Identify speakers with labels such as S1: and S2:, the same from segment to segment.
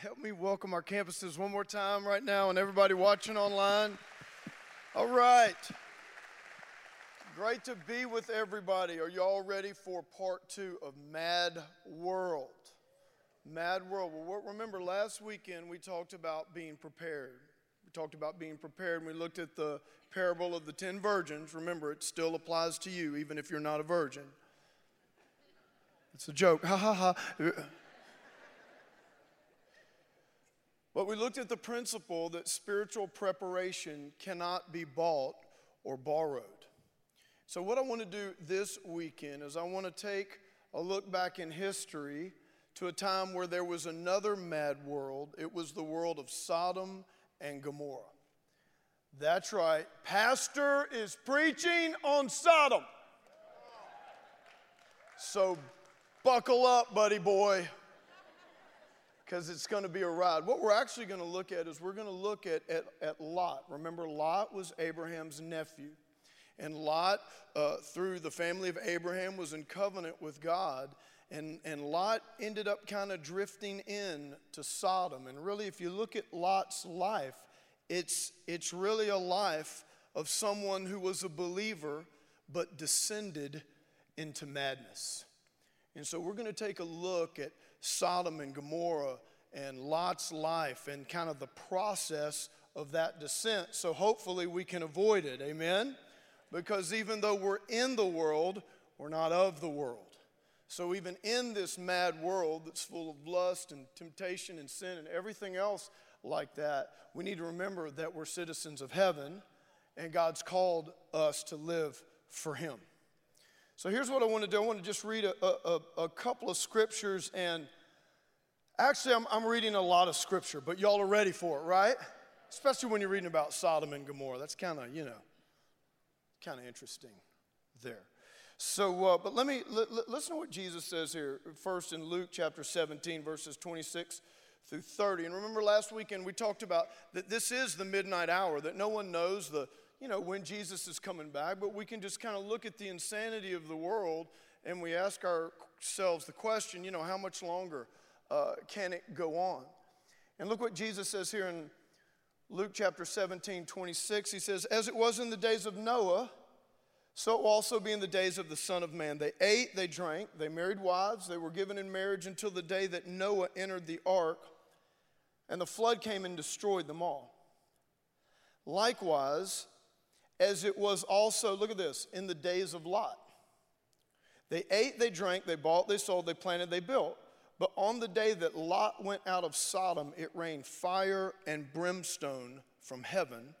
S1: help me welcome our campuses one more time right now and everybody watching online. All right. Great to be with everybody. Are y'all ready for part two of Mad World? Mad World. Well, remember last weekend we talked about being prepared. We talked about being prepared and we looked at the parable of the ten virgins. Remember, it still applies to you even if you're not a virgin. It's a joke. Ha ha ha. But we looked at the principle that spiritual preparation cannot be bought or borrowed. So, what I want to do this weekend is I want to take a look back in history to a time where there was another mad world. It was the world of Sodom and Gomorrah. That's right. Pastor is preaching on Sodom. So, buckle up, buddy boy because it's going to be a ride. What we're actually going to look at is we're going to look at, at, at Lot. Remember, Lot was Abraham's nephew. And Lot, uh, through the family of Abraham, was in covenant with God. And, and Lot ended up kind of drifting in to Sodom. And really, if you look at Lot's life, it's, it's really a life of someone who was a believer but descended into madness. And so we're going to take a look at Sodom and Gomorrah and Lot's life and kind of the process of that descent. So hopefully we can avoid it. Amen? Because even though we're in the world, we're not of the world. So even in this mad world that's full of lust and temptation and sin and everything else like that, we need to remember that we're citizens of heaven and God's called us to live for Him. So here's what I want to do I want to just read a, a, a couple of scriptures, and actually, I'm, I'm reading a lot of scripture, but y'all are ready for it, right? Especially when you're reading about Sodom and Gomorrah. That's kind of, you know, kind of interesting there. So, uh, but let me l- l- listen to what Jesus says here first in Luke chapter 17, verses 26 through 30. And remember last weekend we talked about that this is the midnight hour, that no one knows the you know, when Jesus is coming back, but we can just kind of look at the insanity of the world and we ask ourselves the question, you know, how much longer uh, can it go on? And look what Jesus says here in Luke chapter 17, 26. He says, As it was in the days of Noah, so it will also be in the days of the Son of Man. They ate, they drank, they married wives, they were given in marriage until the day that Noah entered the ark, and the flood came and destroyed them all. Likewise, as it was also, look at this, in the days of Lot. They ate, they drank, they bought, they sold, they planted, they built. But on the day that Lot went out of Sodom, it rained fire and brimstone from heaven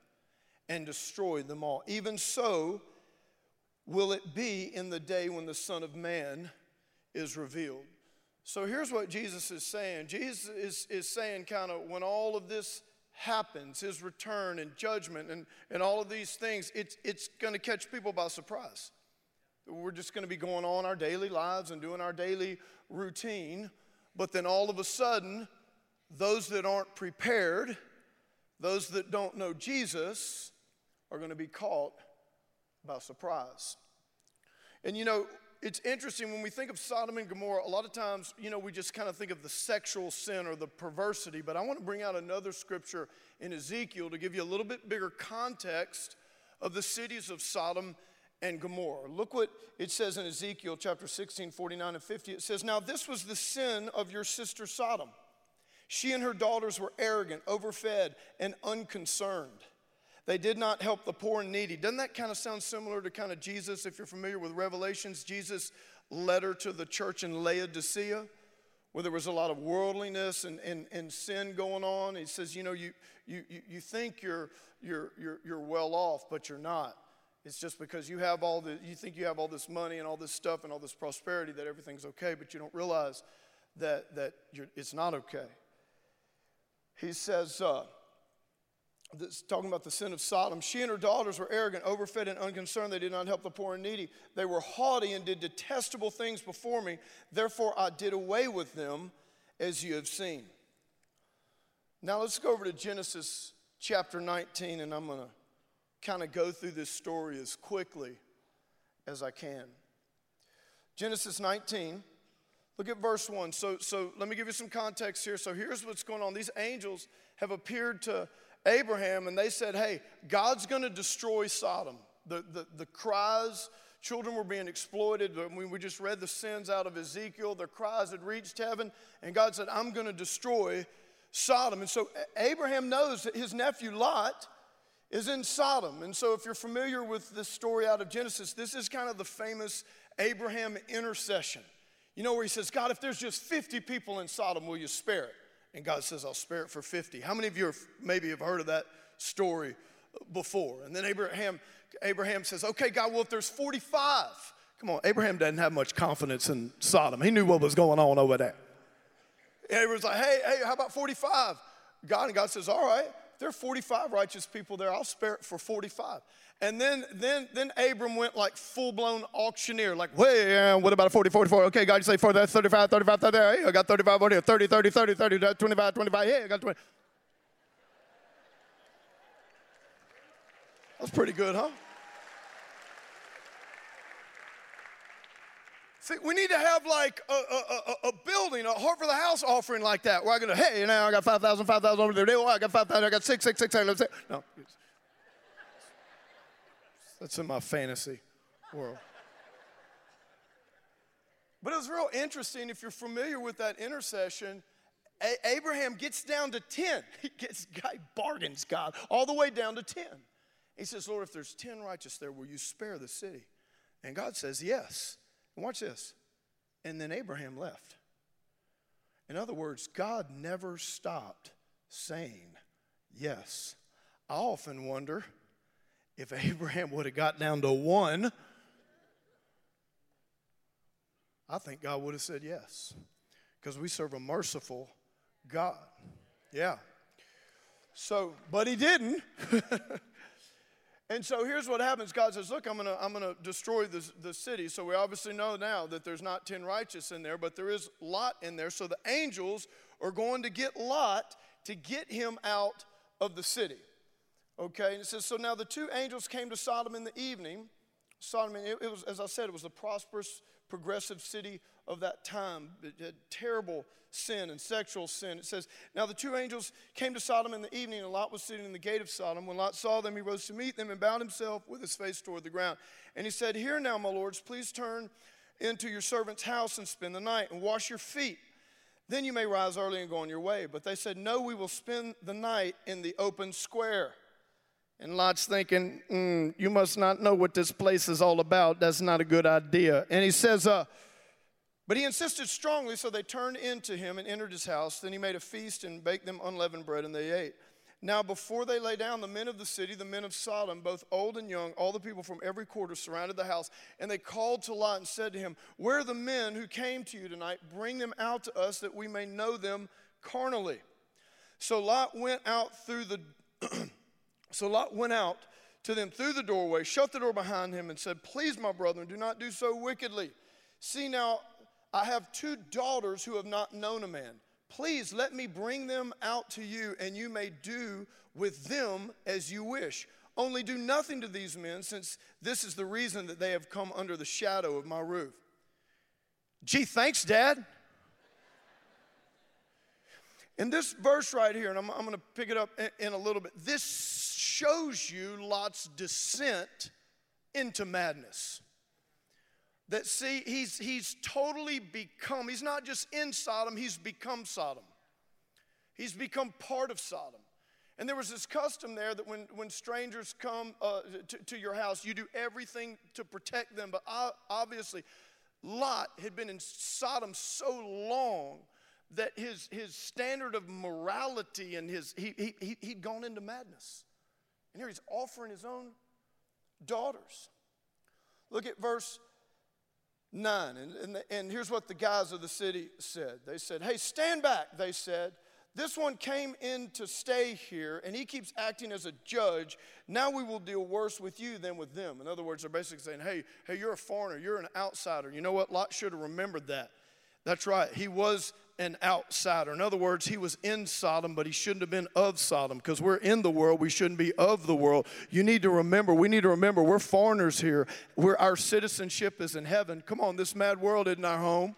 S1: and destroyed them all. Even so will it be in the day when the Son of Man is revealed. So here's what Jesus is saying Jesus is, is saying, kind of, when all of this happens, his return and judgment and, and all of these things, it's, it's going to catch people by surprise. We're just going to be going on our daily lives and doing our daily routine. But then all of a sudden, those that aren't prepared, those that don't know Jesus, are going to be caught by surprise. And you know, it's interesting when we think of Sodom and Gomorrah, a lot of times, you know, we just kind of think of the sexual sin or the perversity, but I want to bring out another scripture in Ezekiel to give you a little bit bigger context of the cities of Sodom and Gomorrah. Look what it says in Ezekiel chapter 16, 49 and 50. It says, Now this was the sin of your sister Sodom. She and her daughters were arrogant, overfed, and unconcerned. They did not help the poor and needy. Doesn't that kind of sound similar to kind of Jesus, if you're familiar with Revelations, Jesus' letter to the church in Laodicea, where there was a lot of worldliness and, and, and sin going on? He says, you know, you, you, you think you're, you're, you're, you're well off, but you're not. It's just because you have all the, you think you have all this money and all this stuff and all this prosperity that everything's okay, but you don't realize that, that it's not okay. He says, uh, this, talking about the sin of Sodom. She and her daughters were arrogant, overfed, and unconcerned. They did not help the poor and needy. They were haughty and did detestable things before me. Therefore, I did away with them, as you have seen. Now, let's go over to Genesis chapter 19, and I'm going to kind of go through this story as quickly as I can. Genesis 19, Look at verse 1. So, so let me give you some context here. So here's what's going on. These angels have appeared to Abraham and they said, Hey, God's going to destroy Sodom. The, the, the cries, children were being exploited. We, we just read the sins out of Ezekiel. Their cries had reached heaven. And God said, I'm going to destroy Sodom. And so Abraham knows that his nephew Lot is in Sodom. And so if you're familiar with this story out of Genesis, this is kind of the famous Abraham intercession. You know, where he says, God, if there's just 50 people in Sodom, will you spare it? And God says, I'll spare it for 50. How many of you are, maybe have heard of that story before? And then Abraham, Abraham says, Okay, God, well, if there's 45, come on, Abraham doesn't have much confidence in Sodom. He knew what was going on over there. And Abraham's like, Hey, hey, how about 45? God, and God says, All right, there are 45 righteous people there, I'll spare it for 45. And then, then, then Abram went like full blown auctioneer, like, way, what about a 40, 44? Okay, God, you say 40, that's 35, 35, 30. Hey, I got 35 over here, 30, 30, 30, 30, 25, 25. Hey, I got 20. That's pretty good, huh? See, we need to have like a, a, a, a building, a heart for the house offering like that, where I'm gonna, hey, now I got 5,000, 5,000 over there. Oh, I got 5,000, I got 6, 6, 6, 6, 6. No. That's in my fantasy world. But it was real interesting if you're familiar with that intercession. A- Abraham gets down to 10. He gets, bargains God all the way down to 10. He says, Lord, if there's 10 righteous there, will you spare the city? And God says, Yes. And watch this. And then Abraham left. In other words, God never stopped saying yes. I often wonder if Abraham would have got down to one, I think God would have said yes. Because we serve a merciful God. Yeah. So, but he didn't. and so here's what happens God says, Look, I'm going to I'm gonna destroy the, the city. So we obviously know now that there's not 10 righteous in there, but there is Lot in there. So the angels are going to get Lot to get him out of the city. Okay, and it says, So now the two angels came to Sodom in the evening. Sodom, it, it was, as I said, it was a prosperous, progressive city of that time. It had terrible sin and sexual sin. It says, Now the two angels came to Sodom in the evening, and Lot was sitting in the gate of Sodom. When Lot saw them, he rose to meet them and bowed himself with his face toward the ground. And he said, Here now, my lords, please turn into your servant's house and spend the night and wash your feet. Then you may rise early and go on your way. But they said, No, we will spend the night in the open square. And Lot's thinking, mm, You must not know what this place is all about. That's not a good idea. And he says, uh, But he insisted strongly, so they turned into him and entered his house. Then he made a feast and baked them unleavened bread, and they ate. Now, before they lay down, the men of the city, the men of Sodom, both old and young, all the people from every quarter surrounded the house. And they called to Lot and said to him, Where are the men who came to you tonight? Bring them out to us that we may know them carnally. So Lot went out through the So Lot went out to them through the doorway, shut the door behind him, and said, Please, my brethren, do not do so wickedly. See now, I have two daughters who have not known a man. Please let me bring them out to you, and you may do with them as you wish. Only do nothing to these men, since this is the reason that they have come under the shadow of my roof. Gee, thanks, Dad. In this verse right here, and I'm, I'm going to pick it up in, in a little bit, this shows you Lot's descent into madness. That see, he's, he's totally become, he's not just in Sodom, he's become Sodom. He's become part of Sodom. And there was this custom there that when, when strangers come uh, to, to your house, you do everything to protect them. But obviously, Lot had been in Sodom so long that his, his standard of morality and his, he, he, he'd gone into madness. And here he's offering his own daughters. Look at verse 9. And, and, and here's what the guys of the city said They said, Hey, stand back, they said. This one came in to stay here, and he keeps acting as a judge. Now we will deal worse with you than with them. In other words, they're basically saying, Hey, hey, you're a foreigner, you're an outsider. You know what? Lot should have remembered that. That's right. He was an outsider. In other words, he was in Sodom, but he shouldn't have been of Sodom because we're in the world. We shouldn't be of the world. You need to remember, we need to remember we're foreigners here. We're, our citizenship is in heaven. Come on, this mad world isn't our home.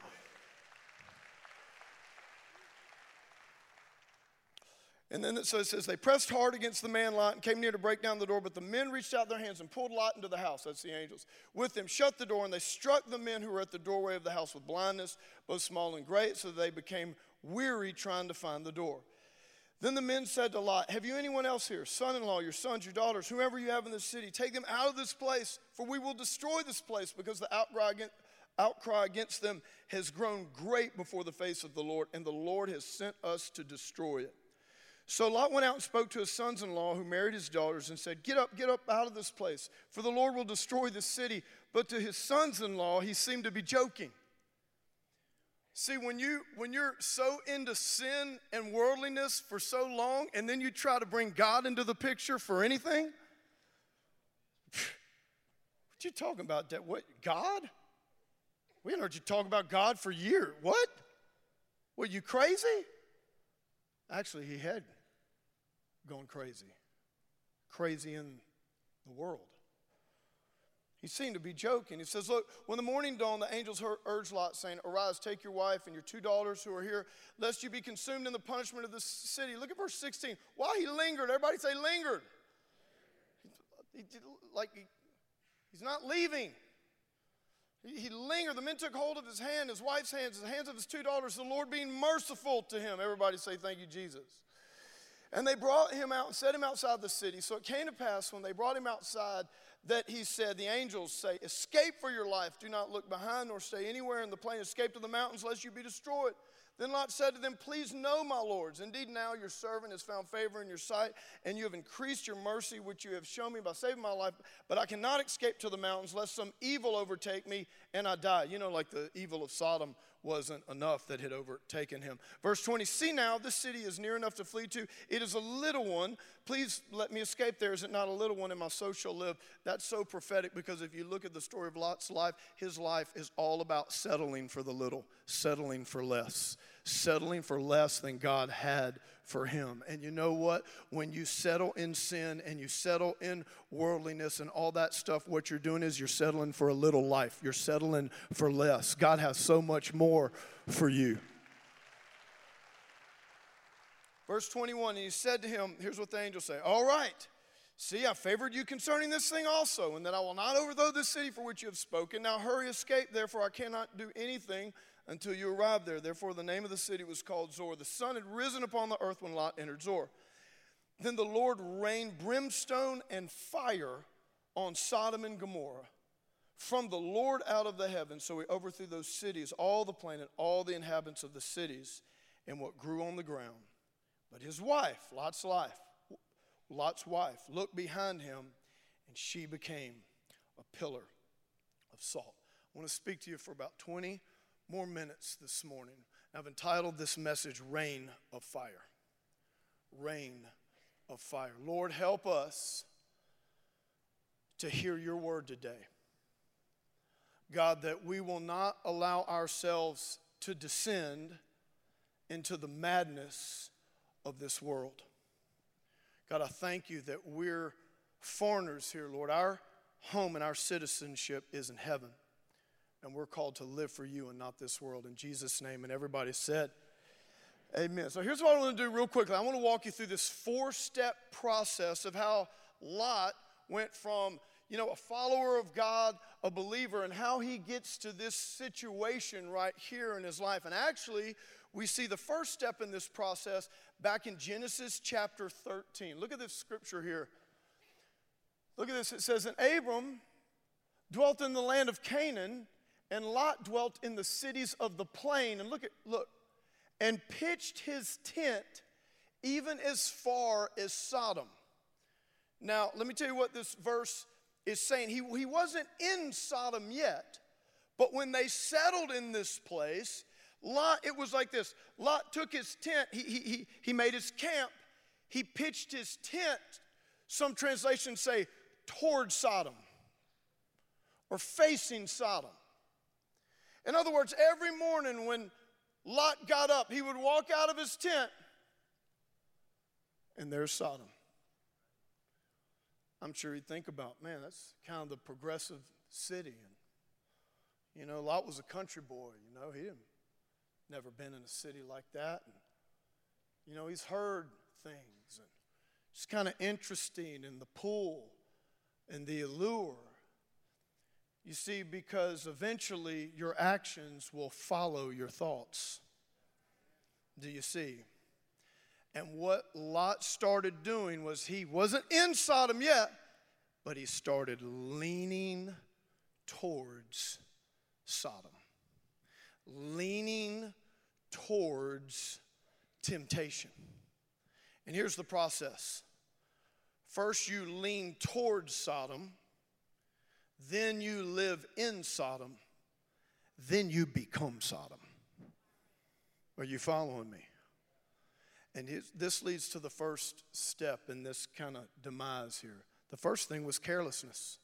S1: And then it, says, they pressed hard against the man Lot and came near to break down the door, but the men reached out their hands and pulled Lot into the house. That's the angels. With them, shut the door, and they struck the men who were at the doorway of the house with blindness, both small and great, so they became weary trying to find the door. Then the men said to Lot, Have you anyone else here, son in law, your sons, your daughters, whoever you have in the city? Take them out of this place, for we will destroy this place, because the outcry against, outcry against them has grown great before the face of the Lord, and the Lord has sent us to destroy it. So Lot went out and spoke to his sons in law who married his daughters and said, Get up, get up out of this place, for the Lord will destroy this city. But to his sons in law, he seemed to be joking. See, when, you, when you're so into sin and worldliness for so long, and then you try to bring God into the picture for anything, what you talking about? That what God? We heard you talk about God for years. What? Were you crazy? Actually, he had going crazy, crazy in the world. He seemed to be joking. He says, Look, when the morning dawned, the angels urged Lot, saying, Arise, take your wife and your two daughters who are here, lest you be consumed in the punishment of the city. Look at verse 16. Why he lingered? Everybody say, lingered. He, he, like, he, he's not leaving. He, he lingered. The men took hold of his hand, his wife's hands, the hands of his two daughters, the Lord being merciful to him. Everybody say, Thank you, Jesus. And they brought him out and set him outside the city. So it came to pass when they brought him outside that he said, The angels say, Escape for your life. Do not look behind nor stay anywhere in the plain. Escape to the mountains, lest you be destroyed. Then Lot said to them, Please know, my lords, indeed now your servant has found favor in your sight, and you have increased your mercy, which you have shown me by saving my life. But I cannot escape to the mountains, lest some evil overtake me and I die. You know, like the evil of Sodom wasn't enough that had overtaken him. Verse 20 See now, this city is near enough to flee to. It is a little one. Please let me escape there. Is it not a little one, in my soul shall live? That's so prophetic because if you look at the story of Lot's life, his life is all about settling for the little, settling for less, settling for less than God had for him. And you know what? When you settle in sin and you settle in worldliness and all that stuff, what you're doing is you're settling for a little life. You're settling for less. God has so much more for you. Verse 21, and he said to him, Here's what the angel said All right, see, I favored you concerning this thing also, and that I will not overthrow this city for which you have spoken. Now hurry, escape, therefore I cannot do anything until you arrive there. Therefore, the name of the city was called Zoar. The sun had risen upon the earth when Lot entered Zoar. Then the Lord rained brimstone and fire on Sodom and Gomorrah from the Lord out of the heavens. So he overthrew those cities, all the planet, all the inhabitants of the cities, and what grew on the ground. But his wife, Lot's life, Lot's wife, looked behind him, and she became a pillar of salt. I want to speak to you for about 20 more minutes this morning. I've entitled this message Reign of Fire. Reign of Fire. Lord, help us to hear your word today. God, that we will not allow ourselves to descend into the madness of this world. God, I thank you that we're foreigners here, Lord. Our home and our citizenship is in heaven and we're called to live for you and not this world. In Jesus' name. And everybody said, Amen. So here's what I want to do real quickly. I want to walk you through this four step process of how Lot went from, you know, a follower of God, a believer, and how he gets to this situation right here in his life. And actually, we see the first step in this process back in Genesis chapter 13. Look at this scripture here. Look at this. It says, And Abram dwelt in the land of Canaan and Lot dwelt in the cities of the plain. And look at, look, and pitched his tent even as far as Sodom. Now, let me tell you what this verse is saying. He, he wasn't in Sodom yet, but when they settled in this place, Lot, it was like this Lot took his tent, he, he, he, he made his camp, he pitched his tent. Some translations say toward Sodom or facing Sodom. In other words, every morning when Lot got up, he would walk out of his tent, and there's Sodom. I'm sure he'd think about, man, that's kind of the progressive city. And, you know, Lot was a country boy, you know, he had never been in a city like that. And, you know, he's heard things. And it's kind of interesting in the pull and the allure. You see, because eventually your actions will follow your thoughts. Do you see? And what Lot started doing was he wasn't in Sodom yet, but he started leaning towards Sodom, leaning towards temptation. And here's the process first, you lean towards Sodom, then you live in Sodom, then you become Sodom. Are you following me? And this leads to the first step in this kind of demise here. The first thing was carelessness.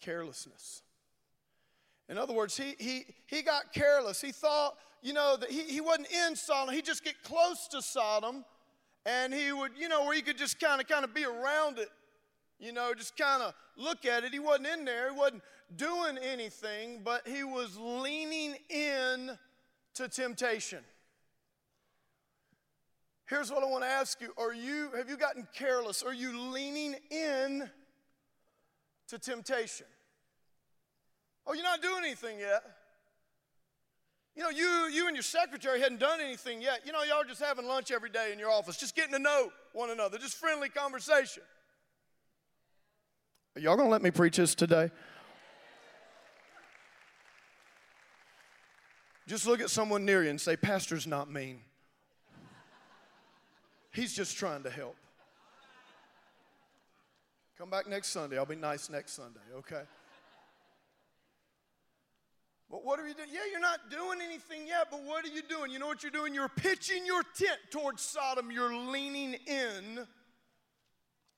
S1: Carelessness. In other words, he, he, he got careless. He thought, you know, that he, he wasn't in Sodom. He'd just get close to Sodom and he would, you know, where he could just kind of kind of be around it, you know, just kind of look at it. He wasn't in there. He wasn't doing anything, but he was leaning in to temptation. Here's what I want to ask you. Are you have you gotten careless? Are you leaning in to temptation? Oh, you're not doing anything yet. You know, you, you and your secretary hadn't done anything yet. You know, y'all just having lunch every day in your office, just getting to know one another, just friendly conversation. Are y'all gonna let me preach this today? Just look at someone near you and say, Pastor's not mean. He's just trying to help. Come back next Sunday. I'll be nice next Sunday, okay? But what are you doing? Yeah, you're not doing anything yet, but what are you doing? You know what you're doing? You're pitching your tent towards Sodom. You're leaning in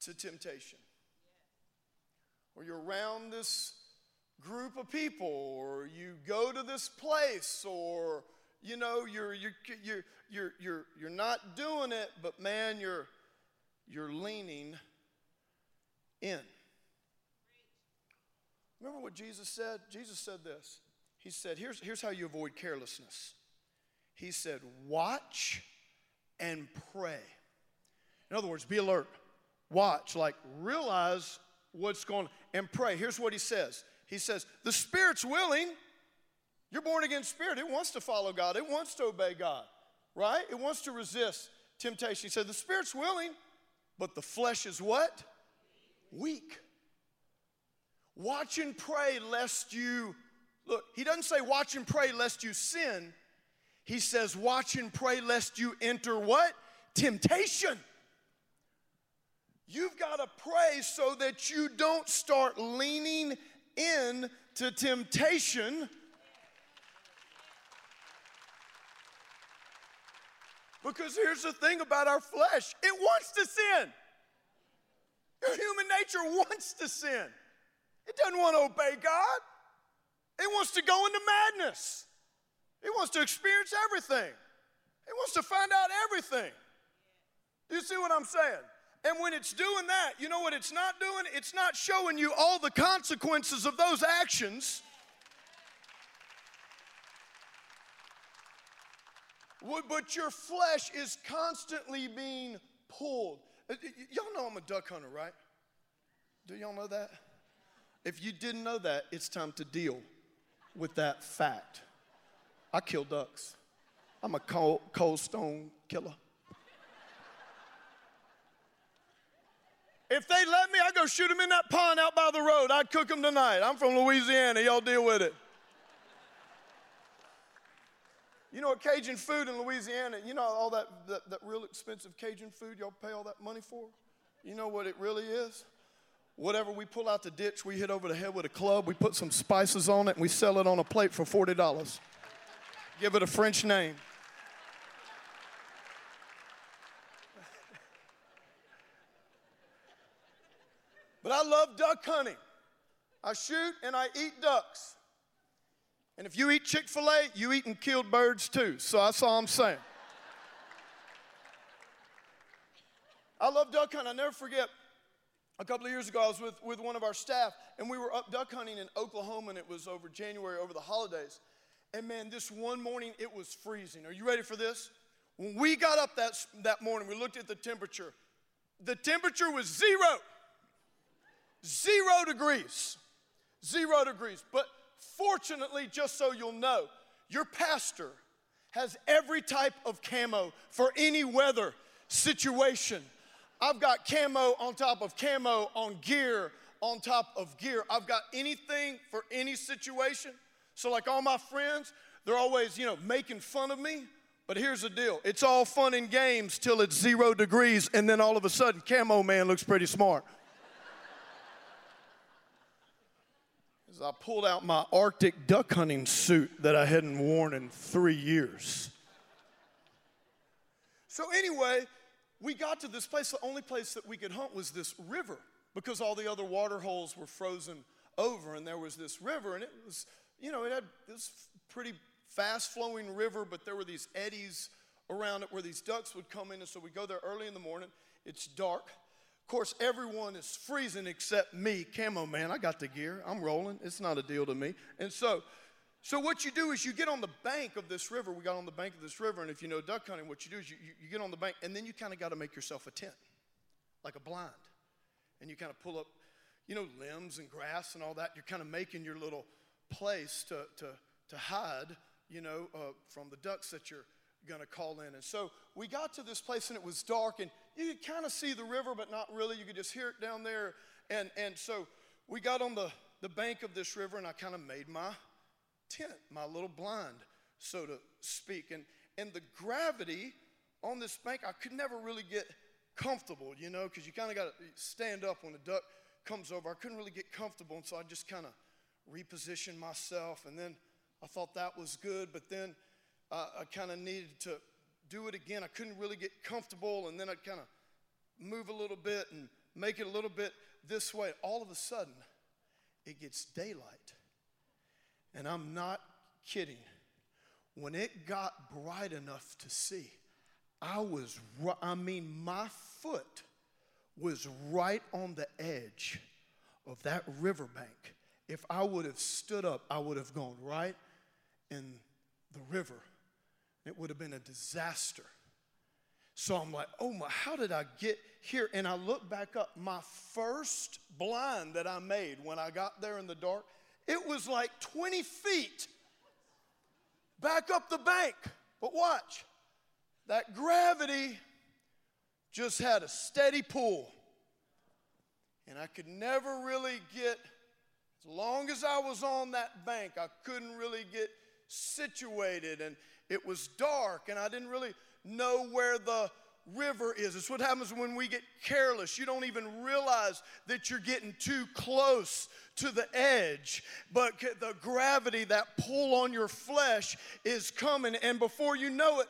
S1: to temptation. Or you're around this group of people, or you go to this place, or you know, you're you're you're you're you're, you're not doing it, but man, you're you're leaning in. Remember what Jesus said? Jesus said this. He said, here's, here's how you avoid carelessness. He said, watch and pray. In other words, be alert. Watch, like realize what's going on, and pray. Here's what he says He says, The spirit's willing. You're born again spirit. It wants to follow God, it wants to obey God, right? It wants to resist temptation. He said, The spirit's willing, but the flesh is what? Weak. Watch and pray lest you Look, he doesn't say watch and pray lest you sin. He says watch and pray lest you enter what? Temptation. You've got to pray so that you don't start leaning in to temptation. Because here's the thing about our flesh it wants to sin. Your human nature wants to sin, it doesn't want to obey God. He wants to go into madness. He wants to experience everything. He wants to find out everything. You see what I'm saying? And when it's doing that, you know what it's not doing? It's not showing you all the consequences of those actions. But your flesh is constantly being pulled. Uh, y'all know I'm a duck hunter, right? Do y'all know that? If you didn't know that, it's time to deal with that fact. I kill ducks. I'm a cold, cold stone killer. If they let me, I'd go shoot them in that pond out by the road. I'd cook them tonight. I'm from Louisiana. Y'all deal with it. You know Cajun food in Louisiana, you know all that, that, that real expensive Cajun food y'all pay all that money for? You know what it really is? Whatever we pull out the ditch, we hit over the head with a club, we put some spices on it, and we sell it on a plate for $40. Give it a French name. but I love duck hunting. I shoot and I eat ducks. And if you eat Chick fil A, you eating killed birds too. So that's all I'm saying. I love duck hunting. I never forget a couple of years ago, I was with, with one of our staff, and we were up duck hunting in Oklahoma, and it was over January, over the holidays. And man, this one morning, it was freezing. Are you ready for this? When we got up that, that morning, we looked at the temperature. The temperature was zero. Zero degrees. Zero degrees. But fortunately, just so you'll know, your pastor has every type of camo for any weather situation. I've got camo on top of camo on gear on top of gear. I've got anything for any situation. So, like all my friends, they're always, you know, making fun of me. But here's the deal it's all fun and games till it's zero degrees, and then all of a sudden, Camo Man looks pretty smart. As I pulled out my Arctic duck hunting suit that I hadn't worn in three years. So, anyway, we got to this place. The only place that we could hunt was this river because all the other water holes were frozen over, and there was this river, and it was, you know, it had this pretty fast flowing river, but there were these eddies around it where these ducks would come in. And so we go there early in the morning. It's dark. Of course, everyone is freezing except me, Camo Man. I got the gear. I'm rolling. It's not a deal to me. And so, so what you do is you get on the bank of this river. We got on the bank of this river, and if you know duck hunting, what you do is you, you, you get on the bank, and then you kind of got to make yourself a tent, like a blind. And you kind of pull up, you know, limbs and grass and all that. You're kind of making your little place to, to, to hide you know, uh, from the ducks that you're going to call in. And so we got to this place and it was dark and you could kind of see the river, but not really. You could just hear it down there. And, and so we got on the, the bank of this river and I kind of made my tent, my little blind, so to speak. And, and the gravity on this bank, I could never really get comfortable, you know, because you kind of got to stand up when a duck comes over. I couldn't really get comfortable. And so I just kind of repositioned myself and then I thought that was good, but then uh, I kind of needed to do it again. I couldn't really get comfortable, and then I'd kind of move a little bit and make it a little bit this way. All of a sudden, it gets daylight. And I'm not kidding. When it got bright enough to see, I was, I mean, my foot was right on the edge of that riverbank. If I would have stood up, I would have gone right in the river. It would have been a disaster. So I'm like, oh my, how did I get here? And I look back up. My first blind that I made when I got there in the dark, it was like 20 feet back up the bank. But watch, that gravity just had a steady pull. And I could never really get, as long as I was on that bank, I couldn't really get situated and it was dark and I didn't really know where the river is. It's what happens when we get careless. You don't even realize that you're getting too close to the edge, but the gravity, that pull on your flesh is coming, and before you know it,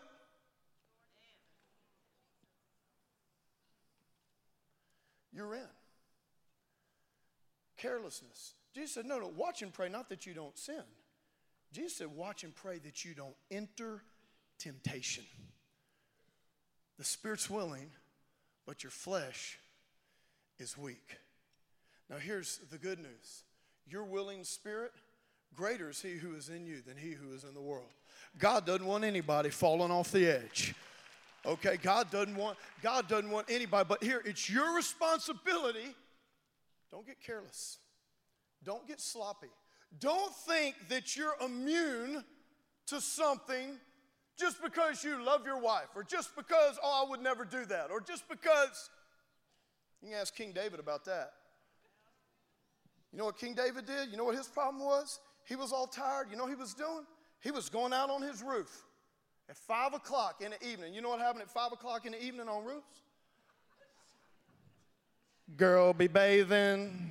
S1: you're in. Carelessness. Jesus said, No, no, watch and pray, not that you don't sin. Jesus said, Watch and pray that you don't enter temptation. The spirit's willing, but your flesh is weak. Now, here's the good news your willing spirit, greater is he who is in you than he who is in the world. God doesn't want anybody falling off the edge. Okay, God doesn't want God doesn't want anybody, but here it's your responsibility. Don't get careless. Don't get sloppy. Don't think that you're immune to something just because you love your wife, or just because, oh, I would never do that, or just because. You can ask King David about that. You know what King David did? You know what his problem was? He was all tired. You know what he was doing? He was going out on his roof at five o'clock in the evening. You know what happened at five o'clock in the evening on roofs? Girl be bathing,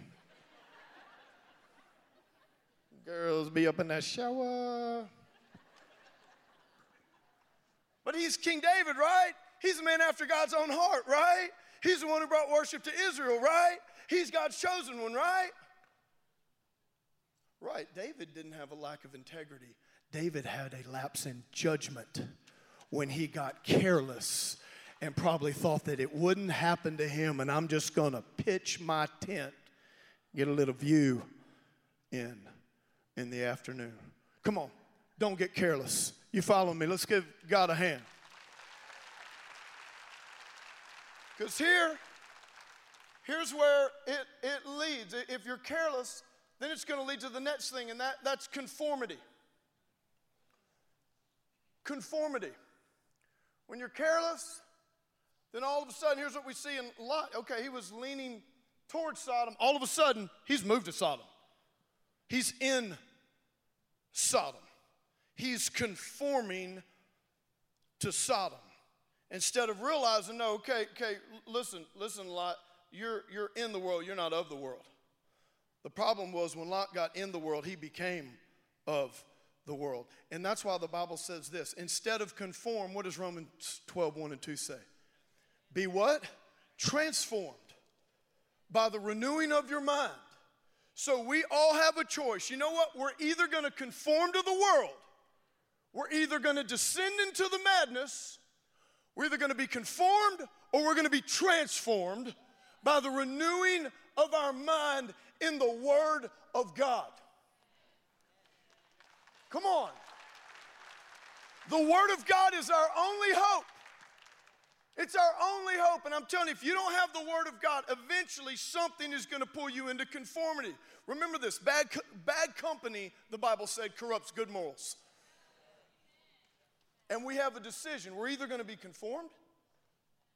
S1: Girls be up in that shower. But he's King David, right? He's a man after God's own heart, right? He's the one who brought worship to Israel, right? He's God's chosen one, right? Right. David didn't have a lack of integrity. David had a lapse in judgment when he got careless and probably thought that it wouldn't happen to him, and I'm just going to pitch my tent, get a little view in in the afternoon. Come on, don't get careless. You follow me. Let's give God a hand. Because here, here's where it, it leads. If you're careless, then it's going to lead to the next thing, and that, that's conformity. Conformity. When you're careless, then all of a sudden, here's what we see in Lot. Okay, he was leaning towards Sodom. All of a sudden, he's moved to Sodom. He's in Sodom. He's conforming to Sodom. Instead of realizing, no, okay, okay, listen, listen, Lot, you're, you're in the world, you're not of the world. The problem was when Lot got in the world, he became of the world. And that's why the Bible says this instead of conform, what does Romans 12, 1 and 2 say? Be what? Transformed by the renewing of your mind. So we all have a choice. You know what? We're either going to conform to the world, we're either going to descend into the madness, we're either going to be conformed or we're going to be transformed by the renewing of our mind in the Word of God. Come on. The Word of God is our only hope. It's our only hope. And I'm telling you, if you don't have the Word of God, eventually something is going to pull you into conformity. Remember this bad, bad company, the Bible said, corrupts good morals. And we have a decision. We're either going to be conformed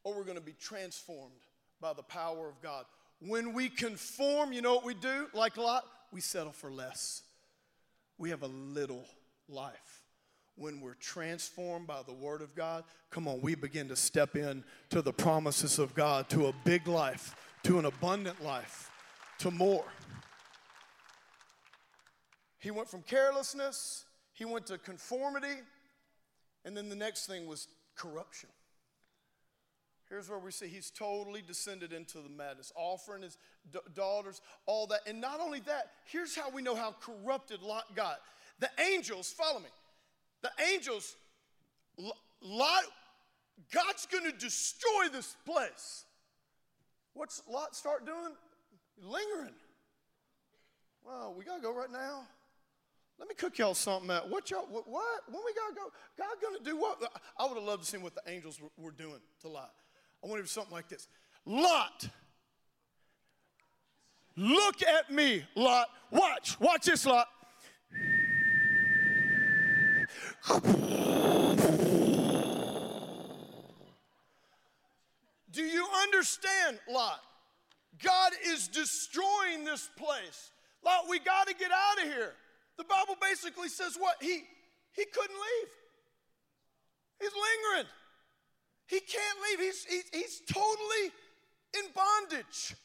S1: or we're going to be transformed by the power of God. When we conform, you know what we do? Like Lot, we settle for less. We have a little life. When we're transformed by the Word of God, come on, we begin to step in to the promises of God, to a big life, to an abundant life, to more. He went from carelessness, he went to conformity, and then the next thing was corruption. Here's where we see he's totally descended into the madness, offering his d- daughters, all that. And not only that, here's how we know how corrupted Lot got. The angels, follow me, the angels, Lot, God's gonna destroy this place. What's Lot start doing? Lingering. Well, we gotta go right now. Let me cook y'all something out. What y'all, what, what? When we gotta go? God gonna do what? I would have loved to see what the angels were, were doing to Lot. I want it to be something like this Lot, look at me, Lot. Watch, watch this, Lot. Do you understand, Lot? God is destroying this place. Lot, we got to get out of here. The Bible basically says what? He, he couldn't leave. He's lingering. He can't leave. He's, he's, he's totally in bondage.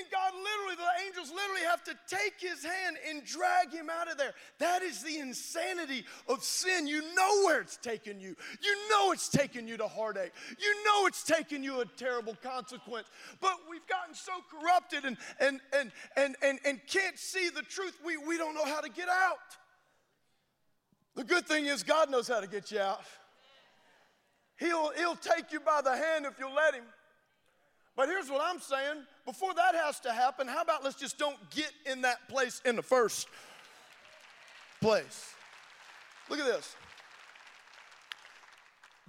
S1: And God literally, the angels literally have to take his hand and drag him out of there. That is the insanity of sin. You know where it's taken you. You know it's taken you to heartache. You know it's taken you a terrible consequence. But we've gotten so corrupted and, and, and, and, and, and can't see the truth, we, we don't know how to get out. The good thing is, God knows how to get you out. He'll, he'll take you by the hand if you'll let him. But here's what I'm saying before that has to happen, how about let's just don't get in that place in the first place? Look at this.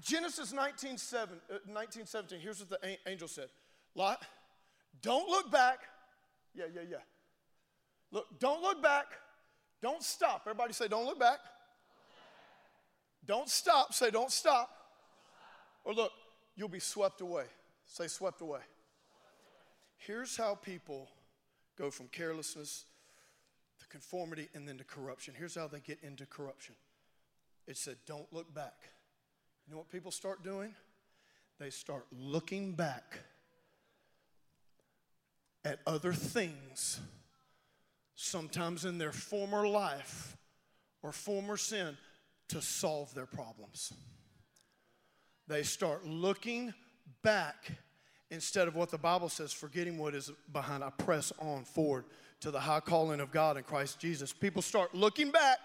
S1: Genesis 19, 7, uh, 19 17, here's what the angel said Lot, don't look back. Yeah, yeah, yeah. Look, don't look back. Don't stop. Everybody say, don't look back. Don't stop. Say, don't stop. Or look, you'll be swept away. Say, swept away. Here's how people go from carelessness to conformity and then to corruption. Here's how they get into corruption it said, don't look back. You know what people start doing? They start looking back at other things, sometimes in their former life or former sin, to solve their problems. They start looking back instead of what the Bible says, forgetting what is behind. I press on forward to the high calling of God in Christ Jesus. People start looking back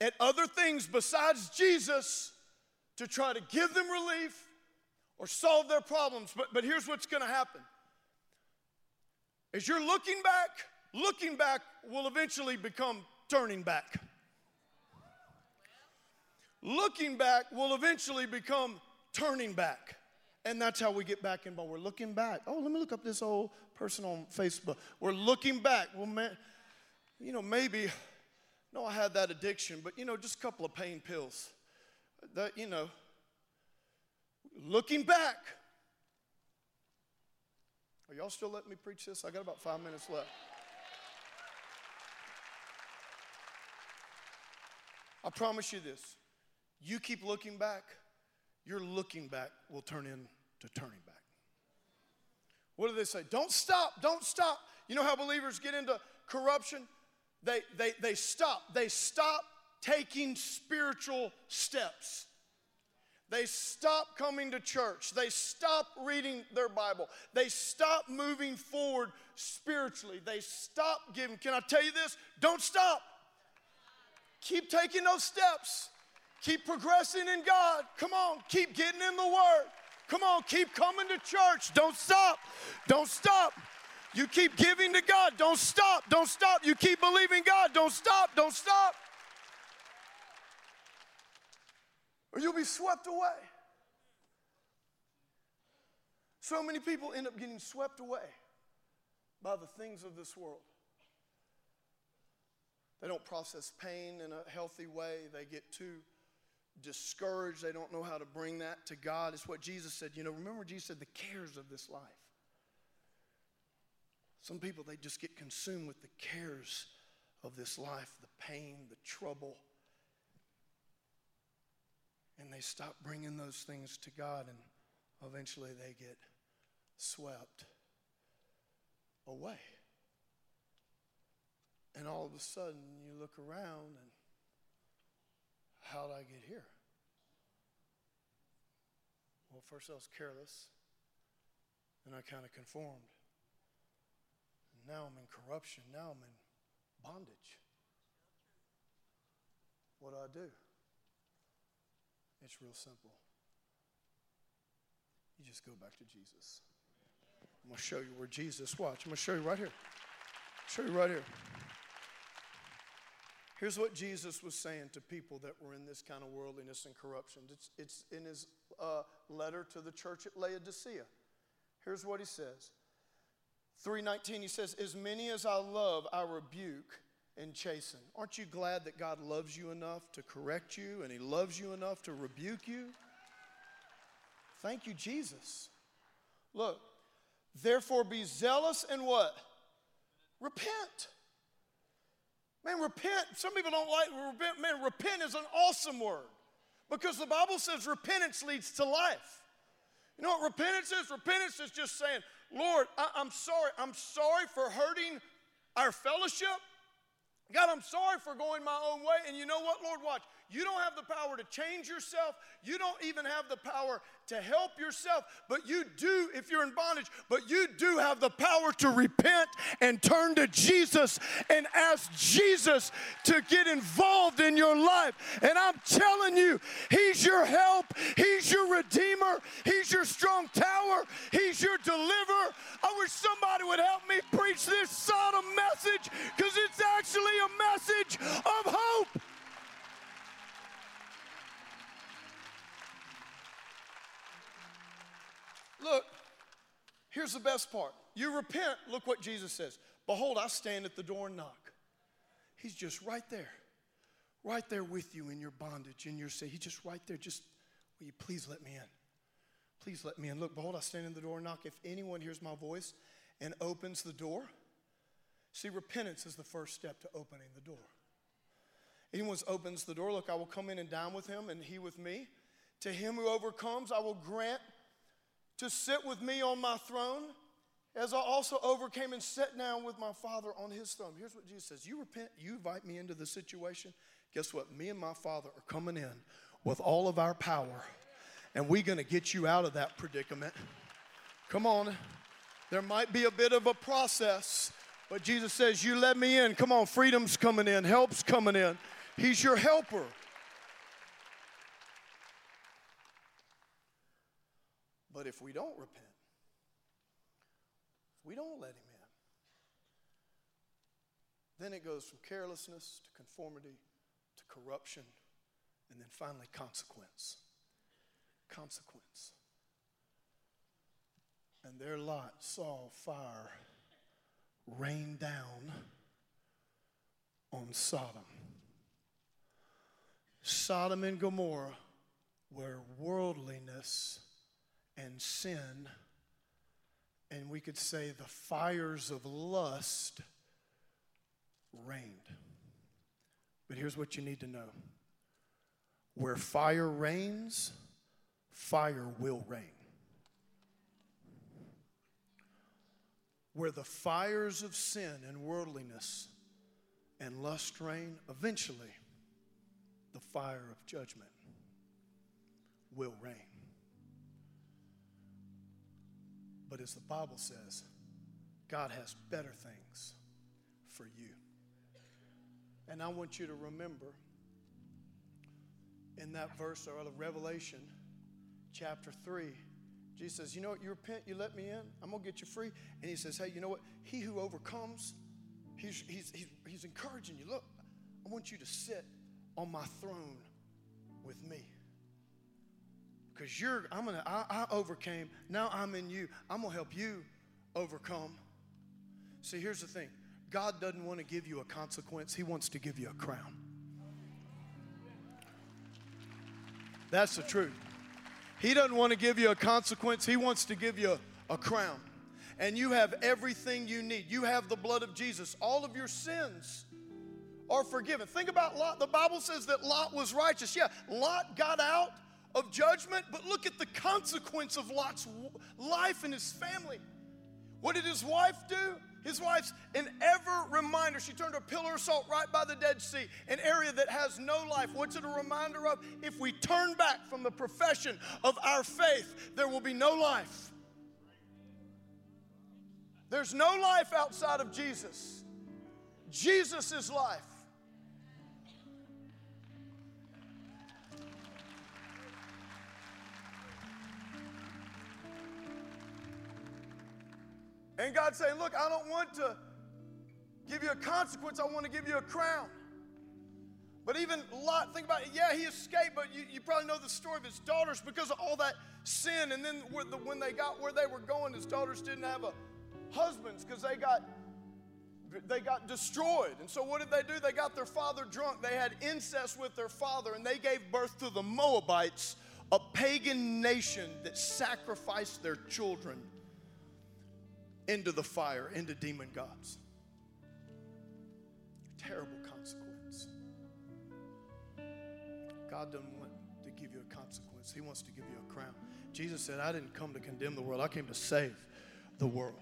S1: at other things besides Jesus to try to give them relief or solve their problems. But, but here's what's going to happen as you're looking back, looking back will eventually become turning back. Looking back will eventually become turning back. And that's how we get back in. But we're looking back. Oh, let me look up this old person on Facebook. We're looking back. Well, man, you know, maybe, no, I had that addiction, but, you know, just a couple of pain pills. That, you know, looking back. Are y'all still letting me preach this? I got about five minutes left. I promise you this. You keep looking back, your looking back will turn into turning back. What do they say? Don't stop, don't stop. You know how believers get into corruption? They, they, they stop. They stop taking spiritual steps. They stop coming to church. They stop reading their Bible. They stop moving forward spiritually. They stop giving. Can I tell you this? Don't stop. Keep taking those steps. Keep progressing in God. Come on, keep getting in the Word. Come on, keep coming to church. Don't stop. Don't stop. You keep giving to God. Don't stop. Don't stop. You keep believing God. Don't stop. Don't stop. Or you'll be swept away. So many people end up getting swept away by the things of this world. They don't process pain in a healthy way. They get too discouraged. They don't know how to bring that to God. It's what Jesus said. You know, remember Jesus said the cares of this life. Some people, they just get consumed with the cares of this life, the pain, the trouble. And they stop bringing those things to God, and eventually they get swept away. And all of a sudden, you look around and how did I get here? Well, first I was careless, and I kind of conformed. And now I'm in corruption. Now I'm in bondage. What do I do? It's real simple. You just go back to Jesus. I'm going to show you where Jesus, watch, I'm going to show you right here. Show you right here. Here's what Jesus was saying to people that were in this kind of worldliness and corruption. It's, it's in his uh, letter to the church at Laodicea. Here's what he says 319, he says, As many as I love, I rebuke and chasten. Aren't you glad that God loves you enough to correct you and he loves you enough to rebuke you? Thank you, Jesus. Look, therefore be zealous and what? Repent. Man, repent. Some people don't like repent. Man, repent is an awesome word because the Bible says repentance leads to life. You know what repentance is? Repentance is just saying, Lord, I- am sorry. I'm sorry for hurting our fellowship. God, I'm sorry for going my own way. And you know what, Lord? Watch. You don't have the power to change yourself. You don't even have the power to help yourself. But you do, if you're in bondage, but you do have the power to repent and turn to Jesus and ask Jesus to get involved in your life. And I'm telling you, He's your help, He's your Redeemer, He's your strong tower, He's your deliverer. I wish somebody would help me preach this Sodom message because it's actually a message of hope. Look, here's the best part. You repent, look what Jesus says. Behold, I stand at the door and knock. He's just right there, right there with you in your bondage, in your sin. He's just right there. Just, will you please let me in? Please let me in. Look, behold, I stand in the door and knock. If anyone hears my voice and opens the door, see, repentance is the first step to opening the door. Anyone opens the door, look, I will come in and dine with him and he with me. To him who overcomes, I will grant to sit with me on my throne as I also overcame and sat down with my Father on his throne. Here's what Jesus says You repent, you invite me into the situation. Guess what? Me and my Father are coming in with all of our power, and we're going to get you out of that predicament. Come on. There might be a bit of a process, but Jesus says, You let me in. Come on, freedom's coming in, help's coming in. He's your helper. But if we don't repent, if we don't let Him in, then it goes from carelessness to conformity to corruption and then finally consequence. Consequence. And their Lot saw fire rain down on Sodom. Sodom and Gomorrah, where worldliness and sin, and we could say the fires of lust, reigned. But here's what you need to know where fire reigns, fire will reign. Where the fires of sin and worldliness and lust reign, eventually the fire of judgment will reign. But as the Bible says, God has better things for you. And I want you to remember in that verse or Revelation chapter 3, Jesus says, You know what? You repent, you let me in, I'm going to get you free. And he says, Hey, you know what? He who overcomes, he's, he's, he's, he's encouraging you. Look, I want you to sit on my throne with me. Because you're, I'm gonna, I, I overcame. Now I'm in you. I'm gonna help you overcome. See, here's the thing God doesn't want to give you a consequence, He wants to give you a crown. That's the truth. He doesn't want to give you a consequence, He wants to give you a, a crown. And you have everything you need. You have the blood of Jesus. All of your sins are forgiven. Think about Lot. The Bible says that Lot was righteous. Yeah, Lot got out of judgment, but look at the consequence of Lot's life and his family. What did his wife do? His wife's an ever reminder. She turned a pillar of salt right by the Dead Sea, an area that has no life. What's it a reminder of? If we turn back from the profession of our faith, there will be no life. There's no life outside of Jesus. Jesus is life. And God's saying, Look, I don't want to give you a consequence, I want to give you a crown. But even Lot, think about it. Yeah, he escaped, but you, you probably know the story of his daughters because of all that sin. And then when they got where they were going, his daughters didn't have a husbands because they got they got destroyed. And so what did they do? They got their father drunk. They had incest with their father, and they gave birth to the Moabites, a pagan nation that sacrificed their children into the fire, into demon gods. Terrible consequence. God doesn't want to give you a consequence, He wants to give you a crown. Jesus said, I didn't come to condemn the world, I came to save the world.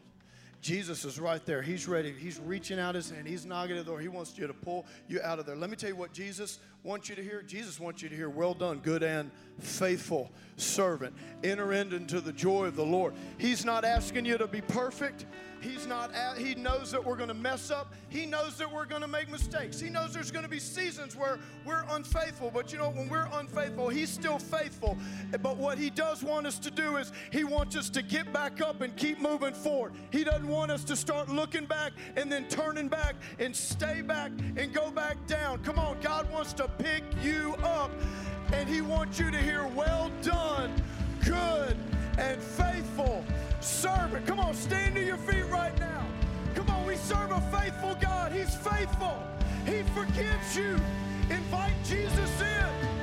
S1: Jesus is right there. He's ready. He's reaching out his hand. He's knocking at the door. He wants you to pull you out of there. Let me tell you what Jesus wants you to hear. Jesus wants you to hear, well done, good and faithful servant. Enter into the joy of the Lord. He's not asking you to be perfect. He's not, at, he knows that we're going to mess up. He knows that we're going to make mistakes. He knows there's going to be seasons where we're unfaithful. But you know, when we're unfaithful, he's still faithful. But what he does want us to do is he wants us to get back up and keep moving forward. He doesn't want us to start looking back and then turning back and stay back and go back down. Come on, God wants to pick you up and he wants you to hear, well done, good and faithful servant. Come on, stand to your feet right now. Come on, we serve a faithful God. He's faithful, He forgives you. Invite Jesus in.